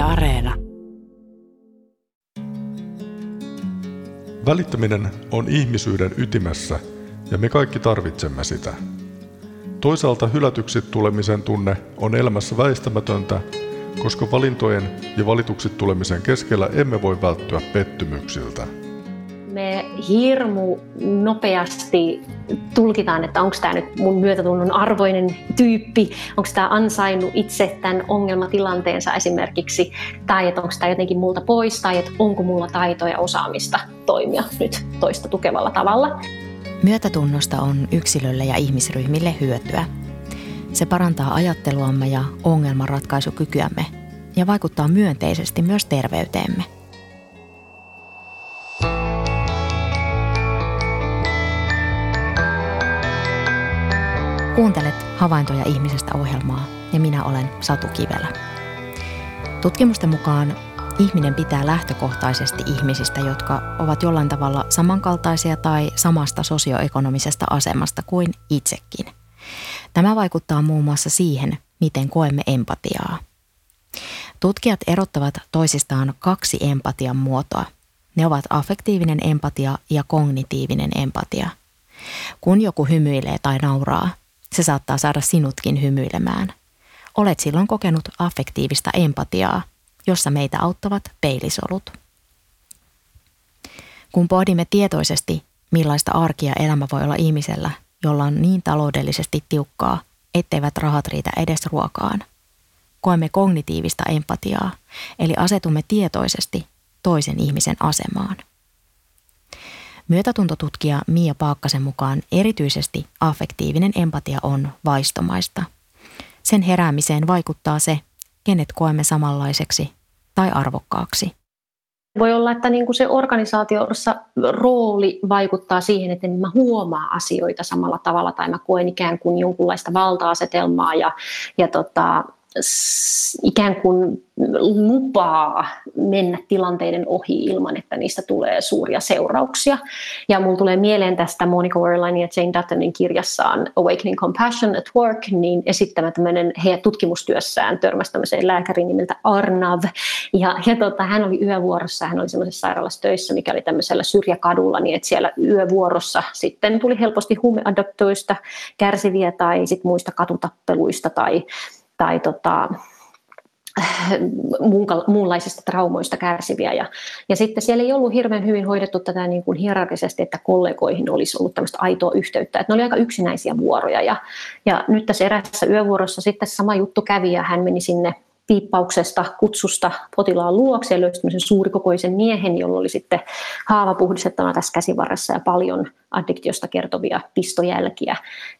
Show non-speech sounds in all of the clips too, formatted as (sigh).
Areena. Välittäminen on ihmisyyden ytimessä ja me kaikki tarvitsemme sitä. Toisaalta hylätyksi tulemisen tunne on elämässä väistämätöntä, koska valintojen ja valituksi tulemisen keskellä emme voi välttyä pettymyksiltä me hirmu nopeasti tulkitaan, että onko tämä nyt mun myötätunnon arvoinen tyyppi, onko tämä ansainnut itse tämän ongelmatilanteensa esimerkiksi, tai että onko tämä jotenkin multa pois, tai että onko mulla taitoja ja osaamista toimia nyt toista tukevalla tavalla. Myötätunnosta on yksilölle ja ihmisryhmille hyötyä. Se parantaa ajatteluamme ja ongelmanratkaisukykyämme ja vaikuttaa myönteisesti myös terveyteemme. Kuuntelet Havaintoja ihmisestä ohjelmaa ja minä olen Satu Kivelä. Tutkimusten mukaan ihminen pitää lähtökohtaisesti ihmisistä, jotka ovat jollain tavalla samankaltaisia tai samasta sosioekonomisesta asemasta kuin itsekin. Tämä vaikuttaa muun muassa siihen, miten koemme empatiaa. Tutkijat erottavat toisistaan kaksi empatian muotoa. Ne ovat affektiivinen empatia ja kognitiivinen empatia. Kun joku hymyilee tai nauraa, se saattaa saada sinutkin hymyilemään. Olet silloin kokenut affektiivista empatiaa, jossa meitä auttavat peilisolut. Kun pohdimme tietoisesti, millaista arkia elämä voi olla ihmisellä, jolla on niin taloudellisesti tiukkaa, etteivät rahat riitä edes ruokaan, koemme kognitiivista empatiaa, eli asetumme tietoisesti toisen ihmisen asemaan – Myötätuntotutkija Mia Paakkasen mukaan erityisesti affektiivinen empatia on vaistomaista. Sen heräämiseen vaikuttaa se, kenet koemme samanlaiseksi tai arvokkaaksi. Voi olla, että niin kuin se organisaatiossa rooli vaikuttaa siihen, että mä huomaa asioita samalla tavalla tai mä koen ikään kuin jonkunlaista valta-asetelmaa ja, ja tota, ikään kuin lupaa mennä tilanteiden ohi ilman, että niistä tulee suuria seurauksia. Ja mulla tulee mieleen tästä Monica Werlein ja Jane Duttonin kirjassaan Awakening Compassion at Work, niin esittämä tämmöinen heidän tutkimustyössään törmäsi tämmöiseen lääkärin nimeltä Arnav. Ja, ja tota, hän oli yövuorossa, hän oli semmoisessa sairaalassa töissä, mikä oli tämmöisellä syrjäkadulla, niin että siellä yövuorossa sitten tuli helposti huumeadoptoista kärsiviä tai sit muista katutappeluista tai tai tota, muunlaisista traumoista kärsiviä. Ja, ja sitten siellä ei ollut hirveän hyvin hoidettu tätä niin kuin hierarkisesti, että kollegoihin olisi ollut tämmöistä aitoa yhteyttä. Että ne oli aika yksinäisiä vuoroja. Ja, ja nyt tässä erässä yövuorossa sitten sama juttu kävi ja hän meni sinne piippauksesta, kutsusta potilaan luokse ja löysi suurikokoisen miehen, jolla oli sitten haava puhdistettuna tässä käsivarressa ja paljon addiktiosta kertovia pistojälkiä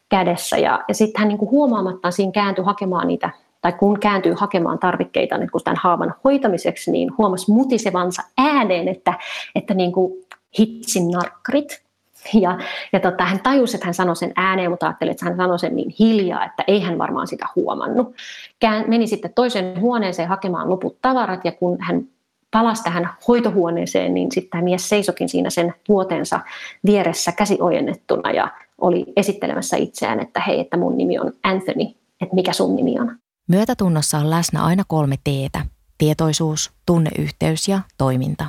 kädessä. Ja, ja sitten hän niin kuin huomaamattaan siinä kääntyi hakemaan niitä tai kun kääntyy hakemaan tarvikkeita niin kuin tämän haavan hoitamiseksi, niin huomasi mutisevansa ääneen, että, että niin kuin hitsin narkkarit, ja, ja tota, hän tajusi, että hän sanoi sen ääneen, mutta ajatteli, että hän sanoi sen niin hiljaa, että ei hän varmaan sitä huomannut. Kään, meni sitten toiseen huoneeseen hakemaan loput tavarat ja kun hän palasi tähän hoitohuoneeseen, niin sitten tämä mies seisokin siinä sen vuotensa vieressä käsi ojennettuna ja oli esittelemässä itseään, että hei, että mun nimi on Anthony, että mikä sun nimi on. Myötätunnossa on läsnä aina kolme teetä, tietoisuus, tunneyhteys ja toiminta.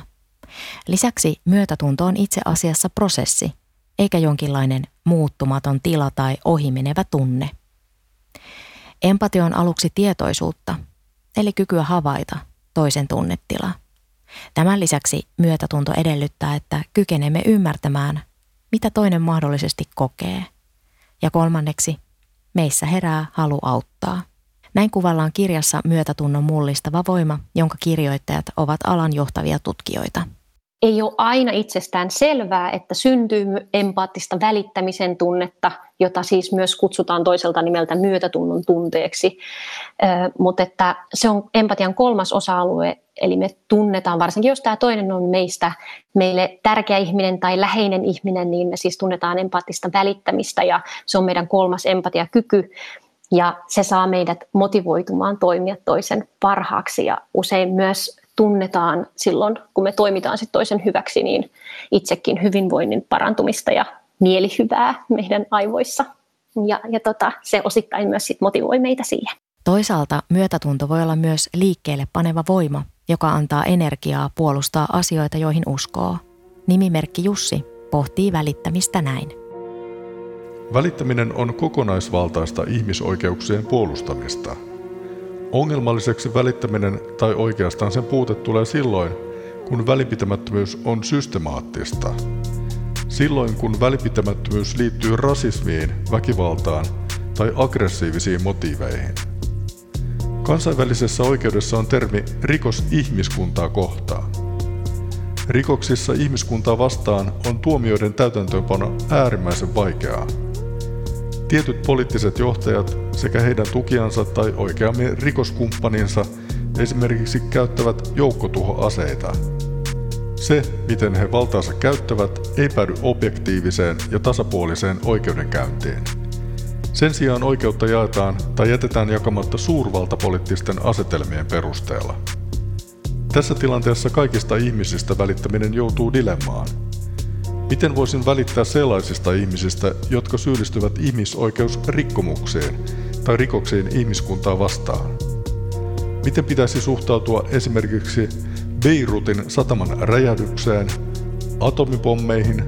Lisäksi myötätunto on itse asiassa prosessi, eikä jonkinlainen muuttumaton tila tai ohimenevä tunne. Empatia on aluksi tietoisuutta, eli kykyä havaita toisen tunnetila. Tämän lisäksi myötätunto edellyttää, että kykenemme ymmärtämään, mitä toinen mahdollisesti kokee. Ja kolmanneksi, meissä herää halu auttaa. Näin kuvallaan kirjassa myötätunnon mullistava voima, jonka kirjoittajat ovat alan johtavia tutkijoita ei ole aina itsestään selvää, että syntyy empaattista välittämisen tunnetta, jota siis myös kutsutaan toiselta nimeltä myötätunnon tunteeksi. Mutta että se on empatian kolmas osa-alue, eli me tunnetaan, varsinkin jos tämä toinen on meistä meille tärkeä ihminen tai läheinen ihminen, niin me siis tunnetaan empaattista välittämistä ja se on meidän kolmas empatiakyky. Ja se saa meidät motivoitumaan toimia toisen parhaaksi ja usein myös tunnetaan silloin, kun me toimitaan sit toisen hyväksi, niin itsekin hyvinvoinnin parantumista ja mielihyvää meidän aivoissa. Ja, ja tota, se osittain myös sit motivoi meitä siihen. Toisaalta myötätunto voi olla myös liikkeelle paneva voima, joka antaa energiaa puolustaa asioita, joihin uskoo. Nimimerkki Jussi pohtii välittämistä näin. Välittäminen on kokonaisvaltaista ihmisoikeuksien puolustamista. Ongelmalliseksi välittäminen tai oikeastaan sen puute tulee silloin, kun välipitämättömyys on systemaattista. Silloin kun välipitämättömyys liittyy rasismiin, väkivaltaan tai aggressiivisiin motiiveihin. Kansainvälisessä oikeudessa on termi rikos ihmiskuntaa kohtaan. Rikoksissa ihmiskuntaa vastaan on tuomioiden täytäntöönpano äärimmäisen vaikeaa. Tietyt poliittiset johtajat sekä heidän tukiansa tai oikeammin rikoskumppaninsa esimerkiksi käyttävät joukkotuhoaseita. Se, miten he valtaansa käyttävät, ei päädy objektiiviseen ja tasapuoliseen oikeudenkäyntiin. Sen sijaan oikeutta jaetaan tai jätetään jakamatta suurvaltapoliittisten asetelmien perusteella. Tässä tilanteessa kaikista ihmisistä välittäminen joutuu dilemmaan. Miten voisin välittää sellaisista ihmisistä, jotka syyllistyvät ihmisoikeusrikkomukseen tai rikoksiin ihmiskuntaa vastaan? Miten pitäisi suhtautua esimerkiksi Beirutin sataman räjähdykseen, atomipommeihin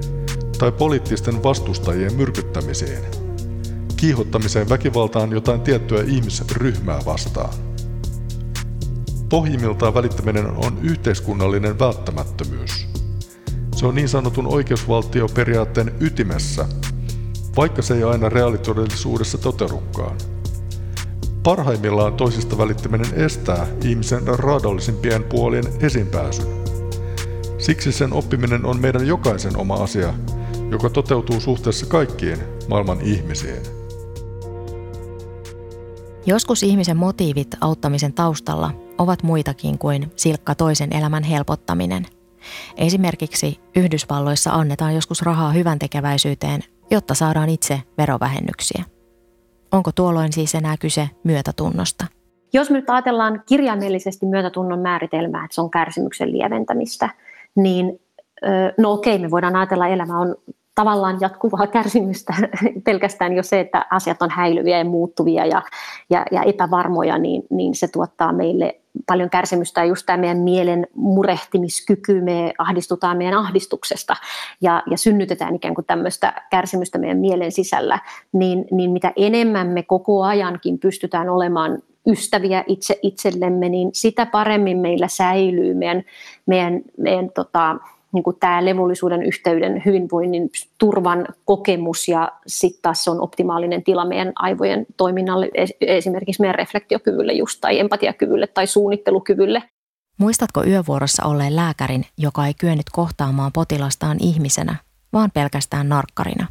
tai poliittisten vastustajien myrkyttämiseen? Kiihottamiseen väkivaltaan jotain tiettyä ihmisryhmää vastaan. Pohjimmiltaan välittäminen on yhteiskunnallinen välttämättömyys. Se on niin sanotun oikeusvaltioperiaatteen ytimessä, vaikka se ei aina reaalitodellisuudessa toteudukaan. Parhaimmillaan toisista välittäminen estää ihmisen raadollisimpien puolien esinpääsyn. Siksi sen oppiminen on meidän jokaisen oma asia, joka toteutuu suhteessa kaikkiin maailman ihmisiin. Joskus ihmisen motiivit auttamisen taustalla ovat muitakin kuin silkka toisen elämän helpottaminen. Esimerkiksi Yhdysvalloissa annetaan joskus rahaa hyvän tekeväisyyteen, jotta saadaan itse verovähennyksiä. Onko tuolloin siis enää kyse myötätunnosta? Jos me nyt ajatellaan kirjaimellisesti myötätunnon määritelmää, että se on kärsimyksen lieventämistä, niin no okei, me voidaan ajatella, että elämä on tavallaan jatkuvaa (laughs) kärsimystä. Pelkästään jo se, että asiat on häilyviä ja muuttuvia ja, ja, ja epävarmoja, niin, niin se tuottaa meille paljon kärsimystä. Ja just tämä meidän mielen murehtimiskyky, me ahdistutaan meidän ahdistuksesta ja, ja synnytetään ikään kuin tämmöistä kärsimystä meidän mielen sisällä, niin, niin mitä enemmän me koko ajankin pystytään olemaan ystäviä itse itsellemme, niin sitä paremmin meillä säilyy meidän, meidän, meidän tota, niin kuin tämä levollisuuden yhteyden hyvinvoinnin turvan kokemus ja sitten taas se on optimaalinen tila meidän aivojen toiminnalle, esimerkiksi meidän reflektiokyvylle just tai empatiakyvylle tai suunnittelukyvylle. Muistatko yövuorossa olleen lääkärin, joka ei kyennyt kohtaamaan potilastaan ihmisenä, vaan pelkästään narkkarina?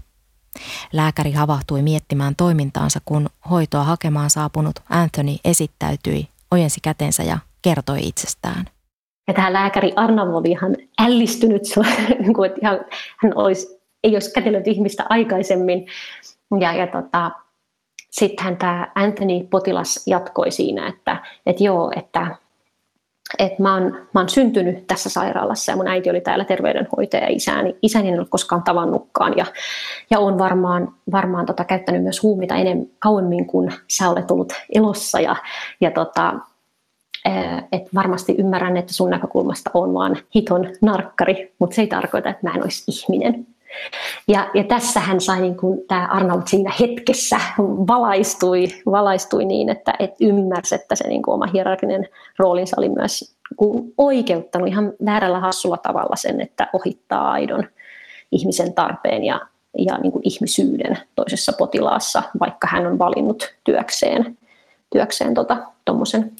Lääkäri havahtui miettimään toimintaansa, kun hoitoa hakemaan saapunut Anthony esittäytyi, ojensi kätensä ja kertoi itsestään. Ja tämä lääkäri Arnavo oli ihan ällistynyt, (laughs) niin että hän olisi, ei olisi kätellyt ihmistä aikaisemmin. Ja, ja tota, sittenhän tämä Anthony-potilas jatkoi siinä, että, että joo, että, että mä, oon, mä oon syntynyt tässä sairaalassa ja mun äiti oli täällä terveydenhoitaja ja isäni, isäni en ole koskaan tavannutkaan ja, ja on varmaan, varmaan tota, käyttänyt myös huumita enemmän kauemmin kuin sä olet ollut elossa ja, ja tota, että varmasti ymmärrän, että sun näkökulmasta on vaan hiton narkkari, mutta se ei tarkoita, että mä en olisi ihminen. Ja, ja tässä hän sai, niin kuin tämä Arnold siinä hetkessä valaistui, valaistui niin, että et ymmärsi, että se niin kuin oma hierarkinen roolinsa oli myös niin oikeuttanut ihan väärällä hassulla tavalla sen, että ohittaa aidon ihmisen tarpeen ja, ja niin kuin ihmisyyden toisessa potilaassa, vaikka hän on valinnut työkseen työkseen tota,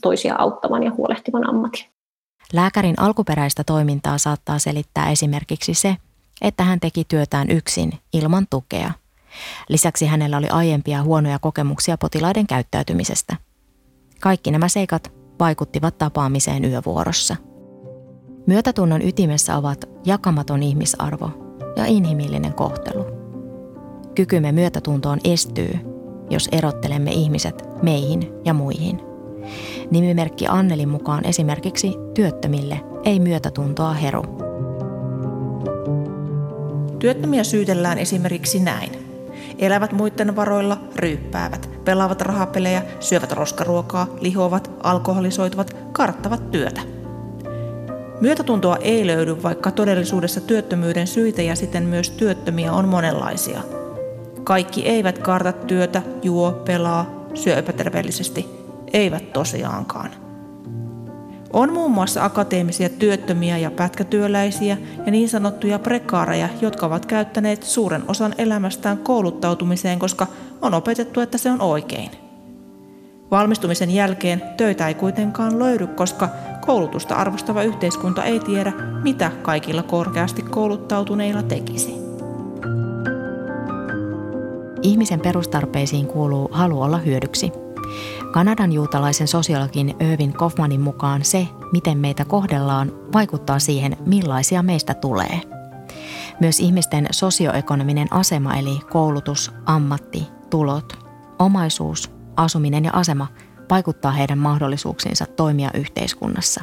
toisia auttavan ja huolehtivan ammatin. Lääkärin alkuperäistä toimintaa saattaa selittää esimerkiksi se, että hän teki työtään yksin ilman tukea. Lisäksi hänellä oli aiempia huonoja kokemuksia potilaiden käyttäytymisestä. Kaikki nämä seikat vaikuttivat tapaamiseen yövuorossa. Myötätunnon ytimessä ovat jakamaton ihmisarvo ja inhimillinen kohtelu. Kykymme myötätuntoon estyy, jos erottelemme ihmiset meihin ja muihin. Nimimerkki Annelin mukaan esimerkiksi työttömille ei myötätuntoa heru. Työttömiä syytellään esimerkiksi näin. Elävät muiden varoilla, ryyppäävät, pelaavat rahapelejä, syövät roskaruokaa, lihoavat, alkoholisoituvat, karttavat työtä. Myötätuntoa ei löydy, vaikka todellisuudessa työttömyyden syitä ja siten myös työttömiä on monenlaisia. Kaikki eivät karta työtä, juo, pelaa, syö epäterveellisesti. Eivät tosiaankaan. On muun muassa akateemisia työttömiä ja pätkätyöläisiä ja niin sanottuja prekaareja, jotka ovat käyttäneet suuren osan elämästään kouluttautumiseen, koska on opetettu, että se on oikein. Valmistumisen jälkeen töitä ei kuitenkaan löydy, koska koulutusta arvostava yhteiskunta ei tiedä, mitä kaikilla korkeasti kouluttautuneilla tekisi. Ihmisen perustarpeisiin kuuluu halu olla hyödyksi – Kanadan juutalaisen sosiologin Irvin Kaufmanin mukaan se, miten meitä kohdellaan, vaikuttaa siihen, millaisia meistä tulee. Myös ihmisten sosioekonominen asema eli koulutus, ammatti, tulot, omaisuus, asuminen ja asema vaikuttaa heidän mahdollisuuksiinsa toimia yhteiskunnassa.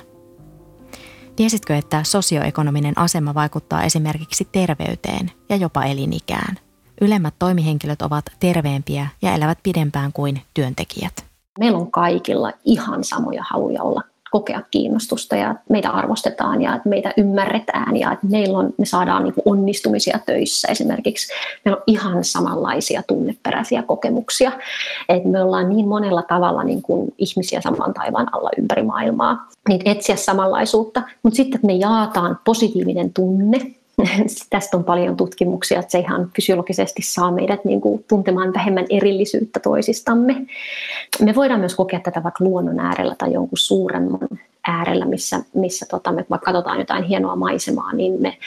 Tiesitkö, että sosioekonominen asema vaikuttaa esimerkiksi terveyteen ja jopa elinikään? Ylemmät toimihenkilöt ovat terveempiä ja elävät pidempään kuin työntekijät. Meillä on kaikilla ihan samoja haluja olla kokea kiinnostusta ja meitä arvostetaan ja meitä ymmärretään ja että meillä on, me saadaan niin onnistumisia töissä esimerkiksi. Meillä on ihan samanlaisia tunneperäisiä kokemuksia. Että me ollaan niin monella tavalla niin kuin ihmisiä saman taivaan alla ympäri maailmaa. Niin etsiä samanlaisuutta, mutta sitten että me jaataan positiivinen tunne (laughs) tästä on paljon tutkimuksia, että se ihan fysiologisesti saa meidät niin kuin tuntemaan vähemmän erillisyyttä toisistamme. Me voidaan myös kokea tätä vaikka luonnon äärellä tai jonkun suuremman äärellä, missä, missä tota, me vaikka katsotaan jotain hienoa maisemaa, niin me,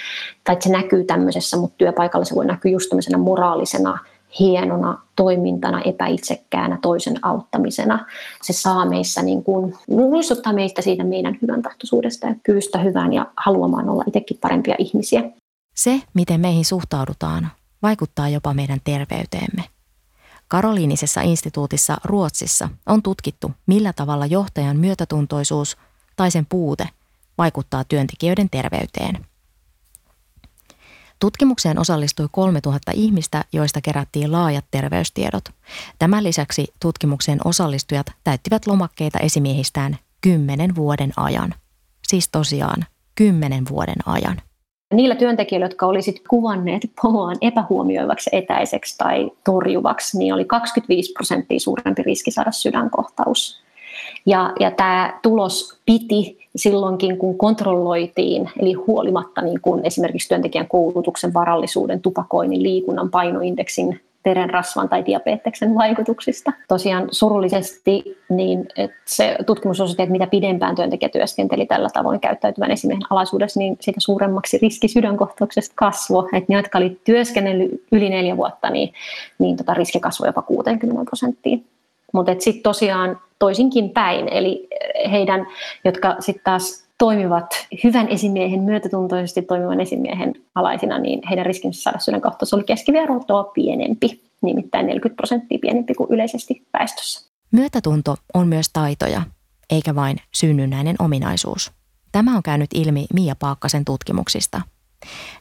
tai se näkyy tämmöisessä, mutta työpaikalla se voi näkyä just tämmöisenä moraalisena hienona toimintana, epäitsekkäänä toisen auttamisena. Se saa meissä, niin kuin, muistuttaa meistä siitä meidän hyvän tahtoisuudesta ja kyvystä hyvään ja haluamaan olla itsekin parempia ihmisiä. Se, miten meihin suhtaudutaan, vaikuttaa jopa meidän terveyteemme. Karoliinisessa instituutissa Ruotsissa on tutkittu, millä tavalla johtajan myötätuntoisuus tai sen puute vaikuttaa työntekijöiden terveyteen. Tutkimukseen osallistui 3000 ihmistä, joista kerättiin laajat terveystiedot. Tämän lisäksi tutkimuksen osallistujat täyttivät lomakkeita esimiehistään 10 vuoden ajan. Siis tosiaan 10 vuoden ajan. Niillä työntekijöillä, jotka olisit kuvanneet Poaan epähuomioivaksi, etäiseksi tai torjuvaksi, niin oli 25 prosenttia suurempi riski saada sydänkohtaus. Ja, ja tämä tulos piti silloinkin, kun kontrolloitiin, eli huolimatta niin kun esimerkiksi työntekijän koulutuksen, varallisuuden, tupakoinnin, liikunnan, painoindeksin verenrasvan tai diabeteksen vaikutuksista. Tosiaan surullisesti niin että se tutkimus osoitti, että mitä pidempään työntekijä työskenteli tällä tavoin käyttäytyvän esimiehen alaisuudessa, niin sitä suuremmaksi riski sydänkohtauksesta kasvoi. Että ne, jotka oli työskennellyt yli neljä vuotta, niin, niin tota riski kasvoi jopa 60 prosenttiin. Mutta sitten tosiaan toisinkin päin, eli heidän, jotka sitten taas toimivat hyvän esimiehen, myötätuntoisesti toimivan esimiehen alaisina, niin heidän riskinsä saada sydänkohtaus oli keskivertoa pienempi, nimittäin 40 prosenttia pienempi kuin yleisesti väestössä. Myötätunto on myös taitoja, eikä vain synnynnäinen ominaisuus. Tämä on käynyt ilmi Mia Paakkasen tutkimuksista.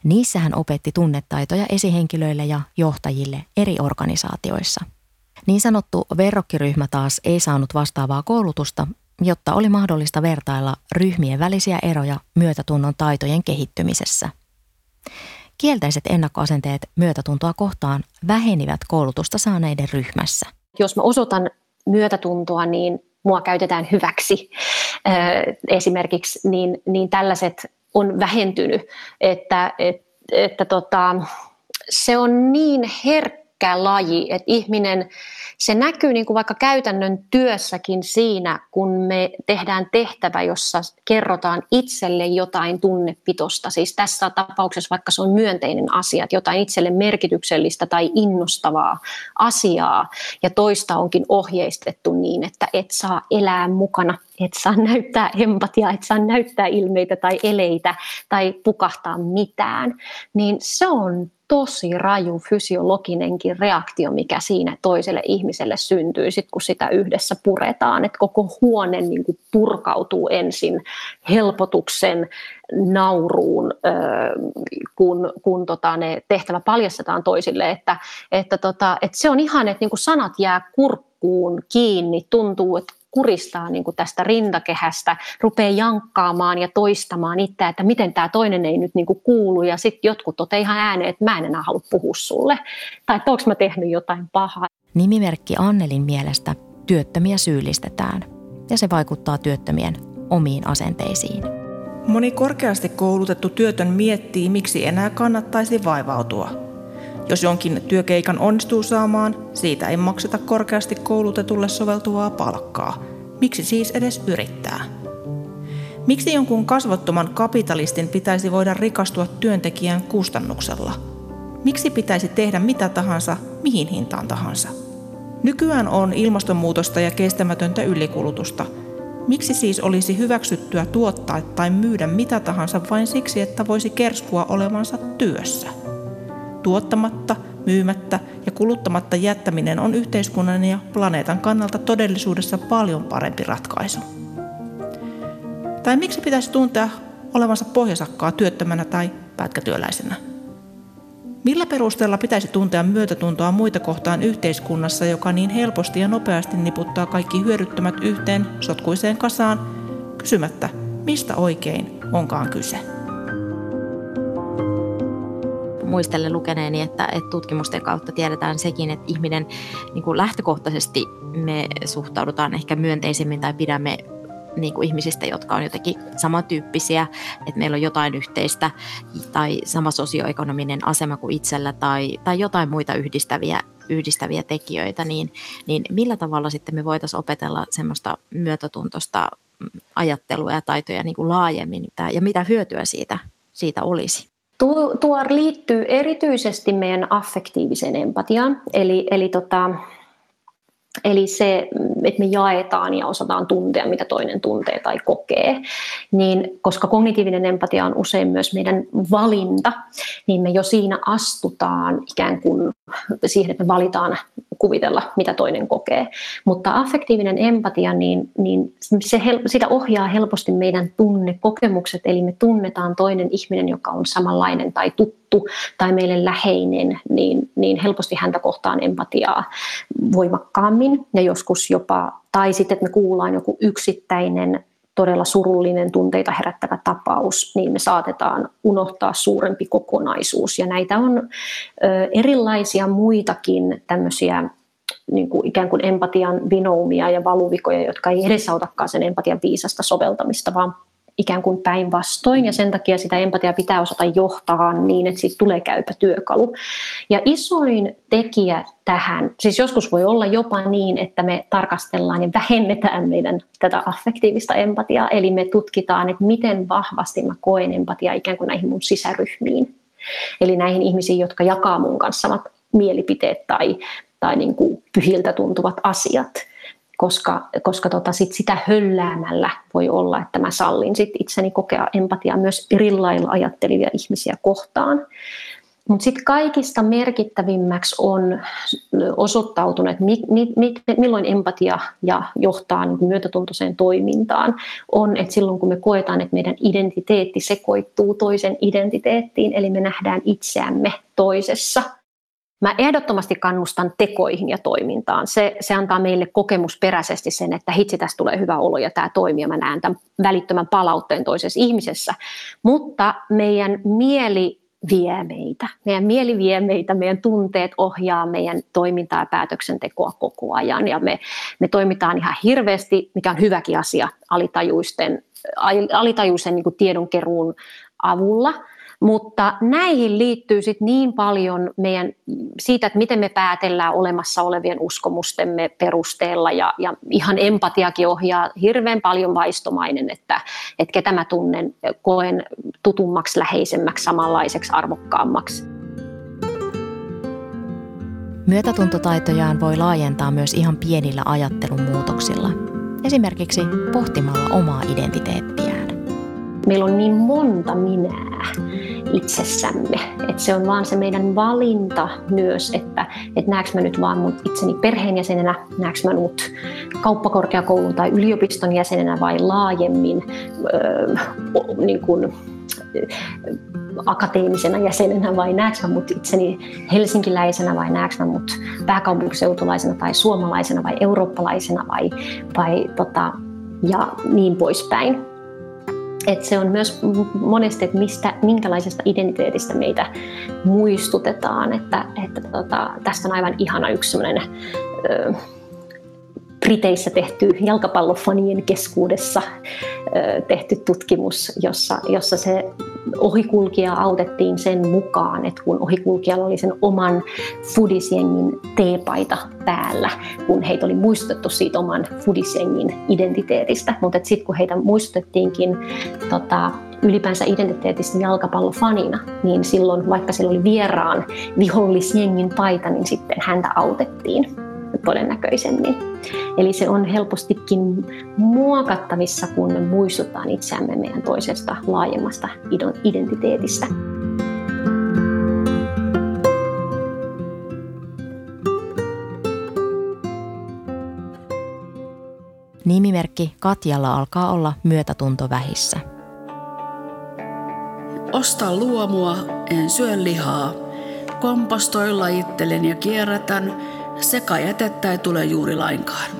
Niissä hän opetti tunnetaitoja esihenkilöille ja johtajille eri organisaatioissa. Niin sanottu verrokkiryhmä taas ei saanut vastaavaa koulutusta jotta oli mahdollista vertailla ryhmien välisiä eroja myötätunnon taitojen kehittymisessä. Kielteiset ennakkoasenteet myötätuntoa kohtaan vähenivät koulutusta saaneiden ryhmässä. Jos mä osoitan myötätuntoa, niin mua käytetään hyväksi esimerkiksi, niin, niin tällaiset on vähentynyt, että, että, että tota, se on niin herkkä herkkä laji, että ihminen, se näkyy niin kuin vaikka käytännön työssäkin siinä, kun me tehdään tehtävä, jossa kerrotaan itselle jotain tunnepitosta. Siis tässä tapauksessa vaikka se on myönteinen asia, että jotain itselle merkityksellistä tai innostavaa asiaa, ja toista onkin ohjeistettu niin, että et saa elää mukana et saa näyttää empatiaa, et saa näyttää ilmeitä tai eleitä tai pukahtaa mitään, niin se on tosi raju fysiologinenkin reaktio, mikä siinä toiselle ihmiselle syntyy, sit kun sitä yhdessä puretaan. Että koko huone niin kuin purkautuu ensin helpotuksen nauruun, kun, kun tota, ne tehtävä paljastetaan toisille. Että, että, tota, että se on ihan, että niin kuin sanat jää kurkkuun kiinni, tuntuu, että kuristaa niin kuin tästä rintakehästä, rupeaa jankkaamaan ja toistamaan itseä, että miten tämä toinen ei nyt niin kuin kuulu ja sitten jotkut toteaa ihan ääneen, että mä en enää halua puhua sulle tai että onko mä tehnyt jotain pahaa. Nimimerkki Annelin mielestä työttömiä syyllistetään ja se vaikuttaa työttömien omiin asenteisiin. Moni korkeasti koulutettu työtön miettii, miksi enää kannattaisi vaivautua – jos jonkin työkeikan onnistuu saamaan, siitä ei makseta korkeasti koulutetulle soveltuvaa palkkaa. Miksi siis edes yrittää? Miksi jonkun kasvottoman kapitalistin pitäisi voida rikastua työntekijän kustannuksella? Miksi pitäisi tehdä mitä tahansa, mihin hintaan tahansa? Nykyään on ilmastonmuutosta ja kestämätöntä ylikulutusta. Miksi siis olisi hyväksyttyä tuottaa tai myydä mitä tahansa vain siksi, että voisi kerskua olevansa työssä? Tuottamatta, myymättä ja kuluttamatta jättäminen on yhteiskunnan ja planeetan kannalta todellisuudessa paljon parempi ratkaisu. Tai miksi pitäisi tuntea olevansa pohjasakkaa työttömänä tai pätkätyöläisenä? Millä perusteella pitäisi tuntea myötätuntoa muita kohtaan yhteiskunnassa, joka niin helposti ja nopeasti niputtaa kaikki hyödyttömät yhteen sotkuiseen kasaan, kysymättä, mistä oikein onkaan kyse? Muistellen lukeneeni, että, että tutkimusten kautta tiedetään sekin, että ihminen niin kuin lähtökohtaisesti me suhtaudutaan ehkä myönteisemmin tai pidämme niin kuin ihmisistä, jotka on jotenkin samantyyppisiä, että meillä on jotain yhteistä tai sama sosioekonominen asema kuin itsellä tai, tai jotain muita yhdistäviä, yhdistäviä tekijöitä, niin, niin millä tavalla sitten me voitaisiin opetella semmoista myötätuntoista ajattelua ja taitoja niin kuin laajemmin ja mitä hyötyä siitä, siitä olisi? Tuo, liittyy erityisesti meidän affektiiviseen empatiaan, eli, eli, tota, eli se, että me jaetaan ja osataan tuntea, mitä toinen tuntee tai kokee, niin koska kognitiivinen empatia on usein myös meidän valinta, niin me jo siinä astutaan ikään kuin siihen, että me valitaan kuvitella, mitä toinen kokee. Mutta affektiivinen empatia, niin, niin se hel, sitä ohjaa helposti meidän tunnekokemukset, eli me tunnetaan toinen ihminen, joka on samanlainen tai tuttu tai meille läheinen, niin, niin helposti häntä kohtaan empatiaa voimakkaammin ja joskus jopa, tai sitten, että me kuullaan joku yksittäinen todella surullinen, tunteita herättävä tapaus, niin me saatetaan unohtaa suurempi kokonaisuus. Ja näitä on erilaisia muitakin tämmöisiä niin kuin ikään kuin empatian vinoumia ja valuvikoja, jotka ei edesautakaan sen empatian viisasta soveltamista, vaan ikään kuin päinvastoin ja sen takia sitä empatiaa pitää osata johtaa niin, että siitä tulee käypä työkalu. Ja isoin tekijä tähän, siis joskus voi olla jopa niin, että me tarkastellaan ja vähennetään meidän tätä affektiivista empatiaa, eli me tutkitaan, että miten vahvasti mä koen empatiaa ikään kuin näihin mun sisäryhmiin. Eli näihin ihmisiin, jotka jakaa mun kanssa samat mielipiteet tai, tai niin kuin pyhiltä tuntuvat asiat koska, koska tota sit sitä hölläämällä voi olla, että mä sallin sit itseni kokea empatiaa myös eri lailla ajattelivia ihmisiä kohtaan. Mutta sitten kaikista merkittävimmäksi on osoittautunut, että mi, mi, mi, milloin empatia ja johtaa niin myötätuntoiseen toimintaan, on, että silloin kun me koetaan, että meidän identiteetti sekoittuu toisen identiteettiin, eli me nähdään itseämme toisessa – Mä ehdottomasti kannustan tekoihin ja toimintaan. Se, se antaa meille kokemusperäisesti sen, että hitsi, tästä tulee hyvä olo ja tämä toimii mä näen tämän välittömän palautteen toisessa ihmisessä. Mutta meidän mieli vie meitä. Meidän mieli vie meitä, meidän tunteet ohjaa meidän toimintaa ja päätöksentekoa koko ajan. Ja me, me toimitaan ihan hirveästi, mikä on hyväkin asia, alitajuisten, alitajuisen niin tiedonkeruun avulla – mutta näihin liittyy sit niin paljon meidän siitä, että miten me päätellään olemassa olevien uskomustemme perusteella ja, ja ihan empatiakin ohjaa hirveän paljon vaistomainen, että, että ketä mä tunnen, koen tutummaksi, läheisemmäksi, samanlaiseksi, arvokkaammaksi. Myötätuntotaitojaan voi laajentaa myös ihan pienillä ajattelun muutoksilla, esimerkiksi pohtimalla omaa identiteettiään. Meillä on niin monta minää itsessämme. Et se on vaan se meidän valinta myös, että et näekö mä nyt vaan mun itseni perheenjäsenenä, näekö mä mut kauppakorkeakoulun tai yliopiston jäsenenä vai laajemmin öö, niin kun, akateemisena jäsenenä vai näekö mä mut itseni helsinkiläisenä vai näekö mä mut pääkaupunkiseutulaisena tai suomalaisena vai eurooppalaisena vai, vai tota, ja niin poispäin. Et se on myös monesti, että mistä, minkälaisesta identiteetistä meitä muistutetaan. Että, että tota, tästä on aivan ihana yksi sellainen ö, Briteissä tehty jalkapallofanien keskuudessa tehty tutkimus, jossa, jossa se ohikulkija autettiin sen mukaan, että kun ohikulkijalla oli sen oman fudisjengin teepaita päällä, kun heitä oli muistutettu siitä oman fudisjengin identiteetistä, mutta sitten kun heitä muistutettiinkin tota, ylipäänsä identiteetistä jalkapallofanina, niin silloin vaikka sillä oli vieraan vihollisjengin paita, niin sitten häntä autettiin todennäköisemmin. Eli se on helpostikin muokattavissa, kun me muistutaan itseämme meidän toisesta laajemmasta identiteetistä. Nimimerkki Katjalla alkaa olla myötätunto vähissä. Osta luomua, en syö lihaa. Kompostoi, lajittelen ja kierrätän – Sekajätettä ei tule juuri lainkaan.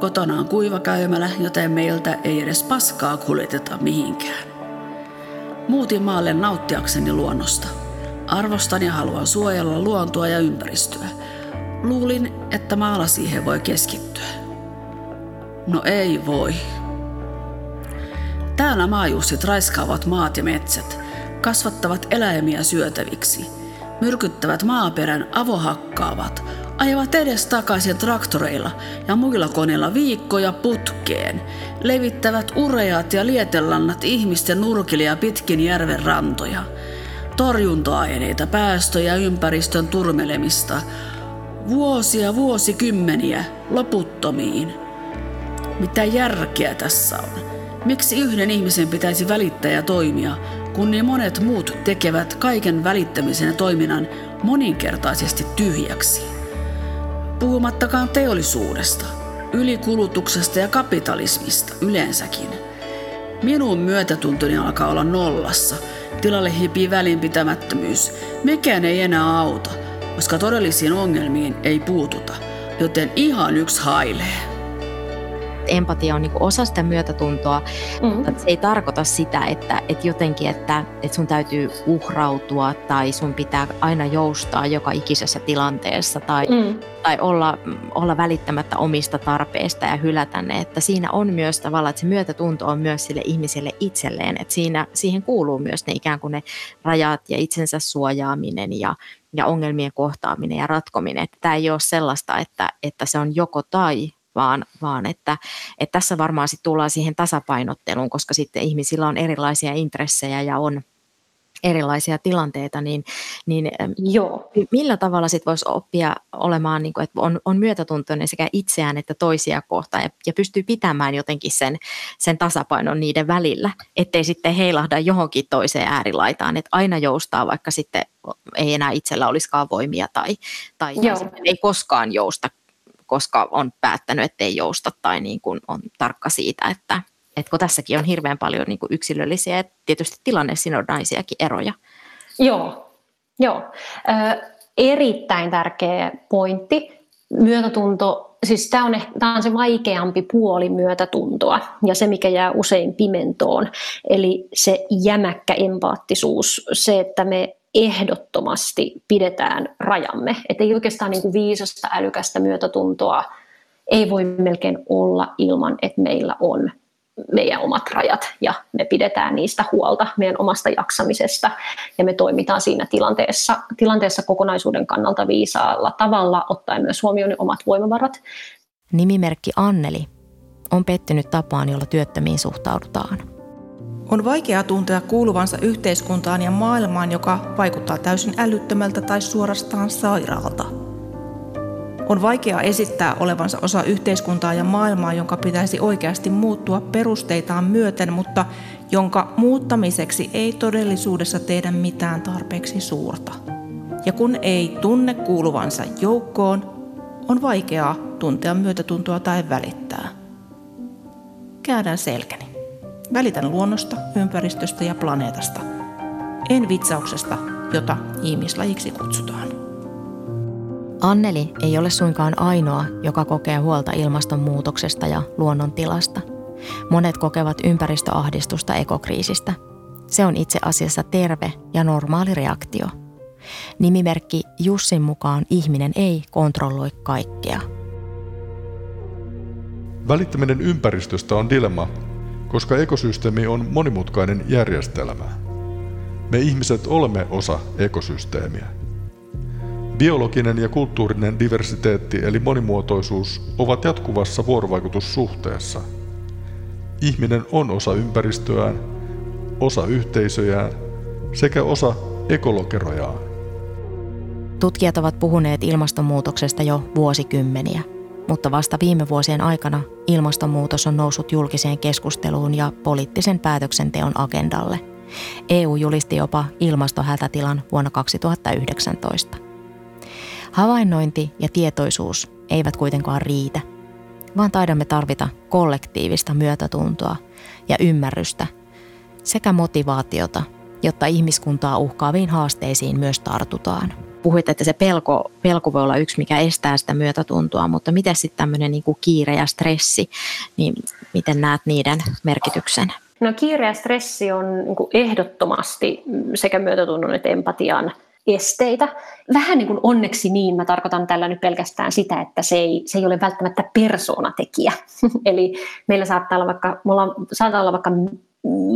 Kotona on kuiva käymälä, joten meiltä ei edes paskaa kuljeteta mihinkään. Muutin maalle nauttiakseni luonnosta. Arvostan ja haluan suojella luontoa ja ympäristöä. Luulin, että maalla siihen voi keskittyä. No ei voi. Täällä maajussit raiskaavat maat ja metsät, kasvattavat eläimiä syötäviksi, myrkyttävät maaperän avohakkaavat, ajavat edes takaisin traktoreilla ja muilla koneilla viikkoja putkeen, levittävät ureat ja lietelannat ihmisten nurkilia pitkin järven rantoja, torjunta-aineita, päästöjä, ympäristön turmelemista, vuosia, vuosikymmeniä, loputtomiin. Mitä järkeä tässä on? Miksi yhden ihmisen pitäisi välittää ja toimia, kun niin monet muut tekevät kaiken välittämisen ja toiminnan moninkertaisesti tyhjäksi? Puhumattakaan teollisuudesta, ylikulutuksesta ja kapitalismista yleensäkin. Minun myötätuntoni alkaa olla nollassa. Tilalle hipii välinpitämättömyys. Mikään ei enää auta, koska todellisiin ongelmiin ei puututa, joten ihan yksi hailee empatia on niin osa sitä myötätuntoa, mm. mutta se ei tarkoita sitä, että, että jotenkin, että, että sun täytyy uhrautua tai sun pitää aina joustaa joka ikisessä tilanteessa tai, mm. tai olla, olla välittämättä omista tarpeista ja hylätä ne. Että siinä on myös tavallaan, että se myötätunto on myös sille ihmiselle itselleen, että siinä, siihen kuuluu myös ne ikään kuin ne rajat ja itsensä suojaaminen ja, ja ongelmien kohtaaminen ja ratkominen. Että tämä ei ole sellaista, että, että se on joko tai, vaan, vaan että, että tässä varmaan sitten tullaan siihen tasapainotteluun, koska sitten ihmisillä on erilaisia intressejä ja on erilaisia tilanteita, niin, niin Joo. millä tavalla sitten voisi oppia olemaan, niin kuin, että on, on myötätuntoinen sekä itseään että toisia kohtaan ja, ja pystyy pitämään jotenkin sen, sen tasapainon niiden välillä, ettei sitten heilahda johonkin toiseen äärilaitaan, että aina joustaa, vaikka sitten ei enää itsellä olisikaan voimia tai, tai ei koskaan jousta koska on päättänyt, ettei jousta tai niin kuin on tarkka siitä, että, että kun tässäkin on hirveän paljon niin kuin yksilöllisiä ja tietysti tilannesidonnaisiakin eroja. Joo, joo. Ö, erittäin tärkeä pointti. Myötätunto, siis tämä on, on se vaikeampi puoli myötätuntoa ja se, mikä jää usein pimentoon. Eli se jämäkkä empaattisuus, se, että me ehdottomasti pidetään rajamme. Että ei oikeastaan niin kuin viisasta, älykästä myötätuntoa ei voi melkein olla ilman, että meillä on meidän omat rajat ja me pidetään niistä huolta meidän omasta jaksamisesta ja me toimitaan siinä tilanteessa, tilanteessa kokonaisuuden kannalta viisaalla tavalla, ottaen myös huomioon ne omat voimavarat. Nimimerkki Anneli on pettynyt tapaan, jolla työttömiin suhtaudutaan. On vaikeaa tuntea kuuluvansa yhteiskuntaan ja maailmaan, joka vaikuttaa täysin älyttömältä tai suorastaan sairaalta. On vaikea esittää olevansa osa yhteiskuntaa ja maailmaa, jonka pitäisi oikeasti muuttua perusteitaan myöten, mutta jonka muuttamiseksi ei todellisuudessa tehdä mitään tarpeeksi suurta. Ja kun ei tunne kuuluvansa joukkoon, on vaikeaa tuntea myötätuntoa tai välittää. Käännän selkäni. Välitän luonnosta, ympäristöstä ja planeetasta. En vitsauksesta, jota ihmislajiksi kutsutaan. Anneli ei ole suinkaan ainoa, joka kokee huolta ilmastonmuutoksesta ja luonnontilasta. Monet kokevat ympäristöahdistusta ekokriisistä. Se on itse asiassa terve ja normaali reaktio. Nimimerkki Jussin mukaan ihminen ei kontrolloi kaikkea. Välittäminen ympäristöstä on dilemma, koska ekosysteemi on monimutkainen järjestelmä. Me ihmiset olemme osa ekosysteemiä. Biologinen ja kulttuurinen diversiteetti eli monimuotoisuus ovat jatkuvassa vuorovaikutussuhteessa. Ihminen on osa ympäristöään, osa yhteisöjään sekä osa ekologerojaan. Tutkijat ovat puhuneet ilmastonmuutoksesta jo vuosikymmeniä, mutta vasta viime vuosien aikana ilmastonmuutos on noussut julkiseen keskusteluun ja poliittisen päätöksenteon agendalle. EU julisti jopa ilmastohätätilan vuonna 2019. Havainnointi ja tietoisuus eivät kuitenkaan riitä, vaan taidamme tarvita kollektiivista myötätuntoa ja ymmärrystä sekä motivaatiota, jotta ihmiskuntaa uhkaaviin haasteisiin myös tartutaan. Puhuit, että se pelko, pelko voi olla yksi, mikä estää sitä myötätuntoa, mutta miten sitten tämmöinen niin kiire ja stressi, niin miten näet niiden merkityksen? No kiire ja stressi on niin ehdottomasti sekä myötätunnon että empatian esteitä. Vähän niin kuin onneksi niin, mä tarkoitan tällä nyt pelkästään sitä, että se ei, se ei ole välttämättä persoonatekijä. (laughs) Eli meillä saattaa olla vaikka, me ollaan, saattaa olla vaikka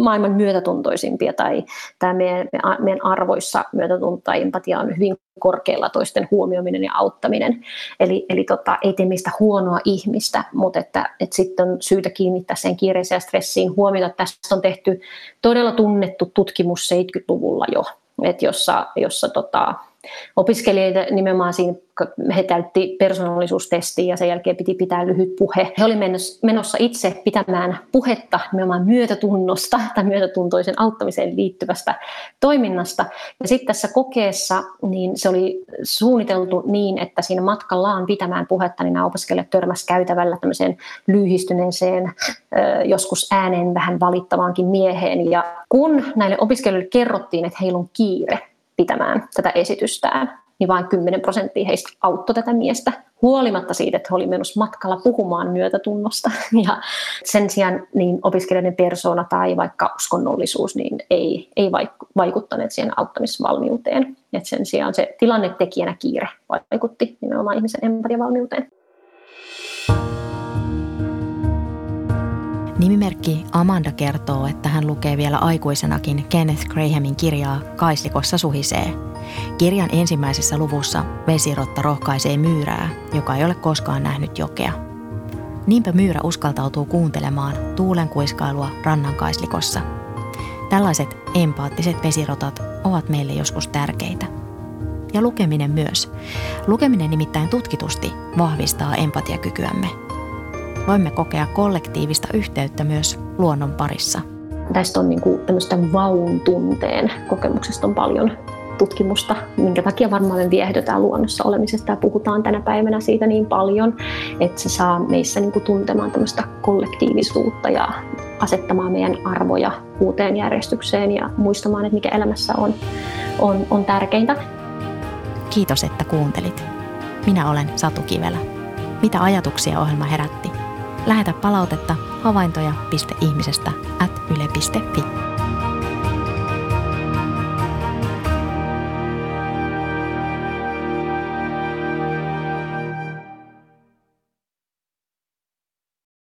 maailman myötätuntoisimpia tai tämä meidän, meidän arvoissa myötätunto tai empatia on hyvin korkealla toisten huomioiminen ja auttaminen. Eli, eli tota, ei tee meistä huonoa ihmistä, mutta että, että sitten on syytä kiinnittää sen kiireeseen ja stressiin huomiota. Tästä on tehty todella tunnettu tutkimus 70-luvulla jo, että jossa, jossa tota, opiskelijoita nimenomaan siinä, he täytti persoonallisuustestiin ja sen jälkeen piti pitää lyhyt puhe. He olivat menossa itse pitämään puhetta nimenomaan myötätunnosta tai myötätuntoisen auttamiseen liittyvästä toiminnasta. Ja sitten tässä kokeessa niin se oli suunniteltu niin, että siinä matkallaan pitämään puhetta, niin nämä opiskelijat törmäsivät käytävällä tämmöiseen lyhistyneeseen, joskus ääneen vähän valittavaankin mieheen. Ja kun näille opiskelijoille kerrottiin, että heillä on kiire, pitämään tätä esitystään, niin vain 10 prosenttia heistä auttoi tätä miestä, huolimatta siitä, että he olivat menossa matkalla puhumaan myötätunnosta. (laughs) Ja sen sijaan niin opiskelijoiden persoona tai vaikka uskonnollisuus niin ei, ei vaikuttaneet siihen auttamisvalmiuteen. Et sen sijaan se tilannetekijänä kiire vaikutti nimenomaan ihmisen empatiavalmiuteen. Nimimerkki Amanda kertoo, että hän lukee vielä aikuisenakin Kenneth Grahamin kirjaa Kaislikossa suhisee. Kirjan ensimmäisessä luvussa vesirotta rohkaisee myyrää, joka ei ole koskaan nähnyt jokea. Niinpä myyrä uskaltautuu kuuntelemaan tuulen kuiskailua rannan kaislikossa. Tällaiset empaattiset vesirotat ovat meille joskus tärkeitä. Ja lukeminen myös. Lukeminen nimittäin tutkitusti vahvistaa empatiakykyämme – voimme kokea kollektiivista yhteyttä myös luonnon parissa. Tästä on niin kuin tämmöistä vaun tunteen kokemuksesta on paljon tutkimusta, minkä takia varmaan me viehdytään luonnossa olemisesta ja puhutaan tänä päivänä siitä niin paljon, että se saa meissä niin kuin tuntemaan tämmöistä kollektiivisuutta ja asettamaan meidän arvoja uuteen järjestykseen ja muistamaan, että mikä elämässä on, on, on tärkeintä. Kiitos, että kuuntelit. Minä olen Satu Kivelä. Mitä ajatuksia ohjelma herätti? Lähetä palautetta havaintoja.ihmisestä at yle.fi.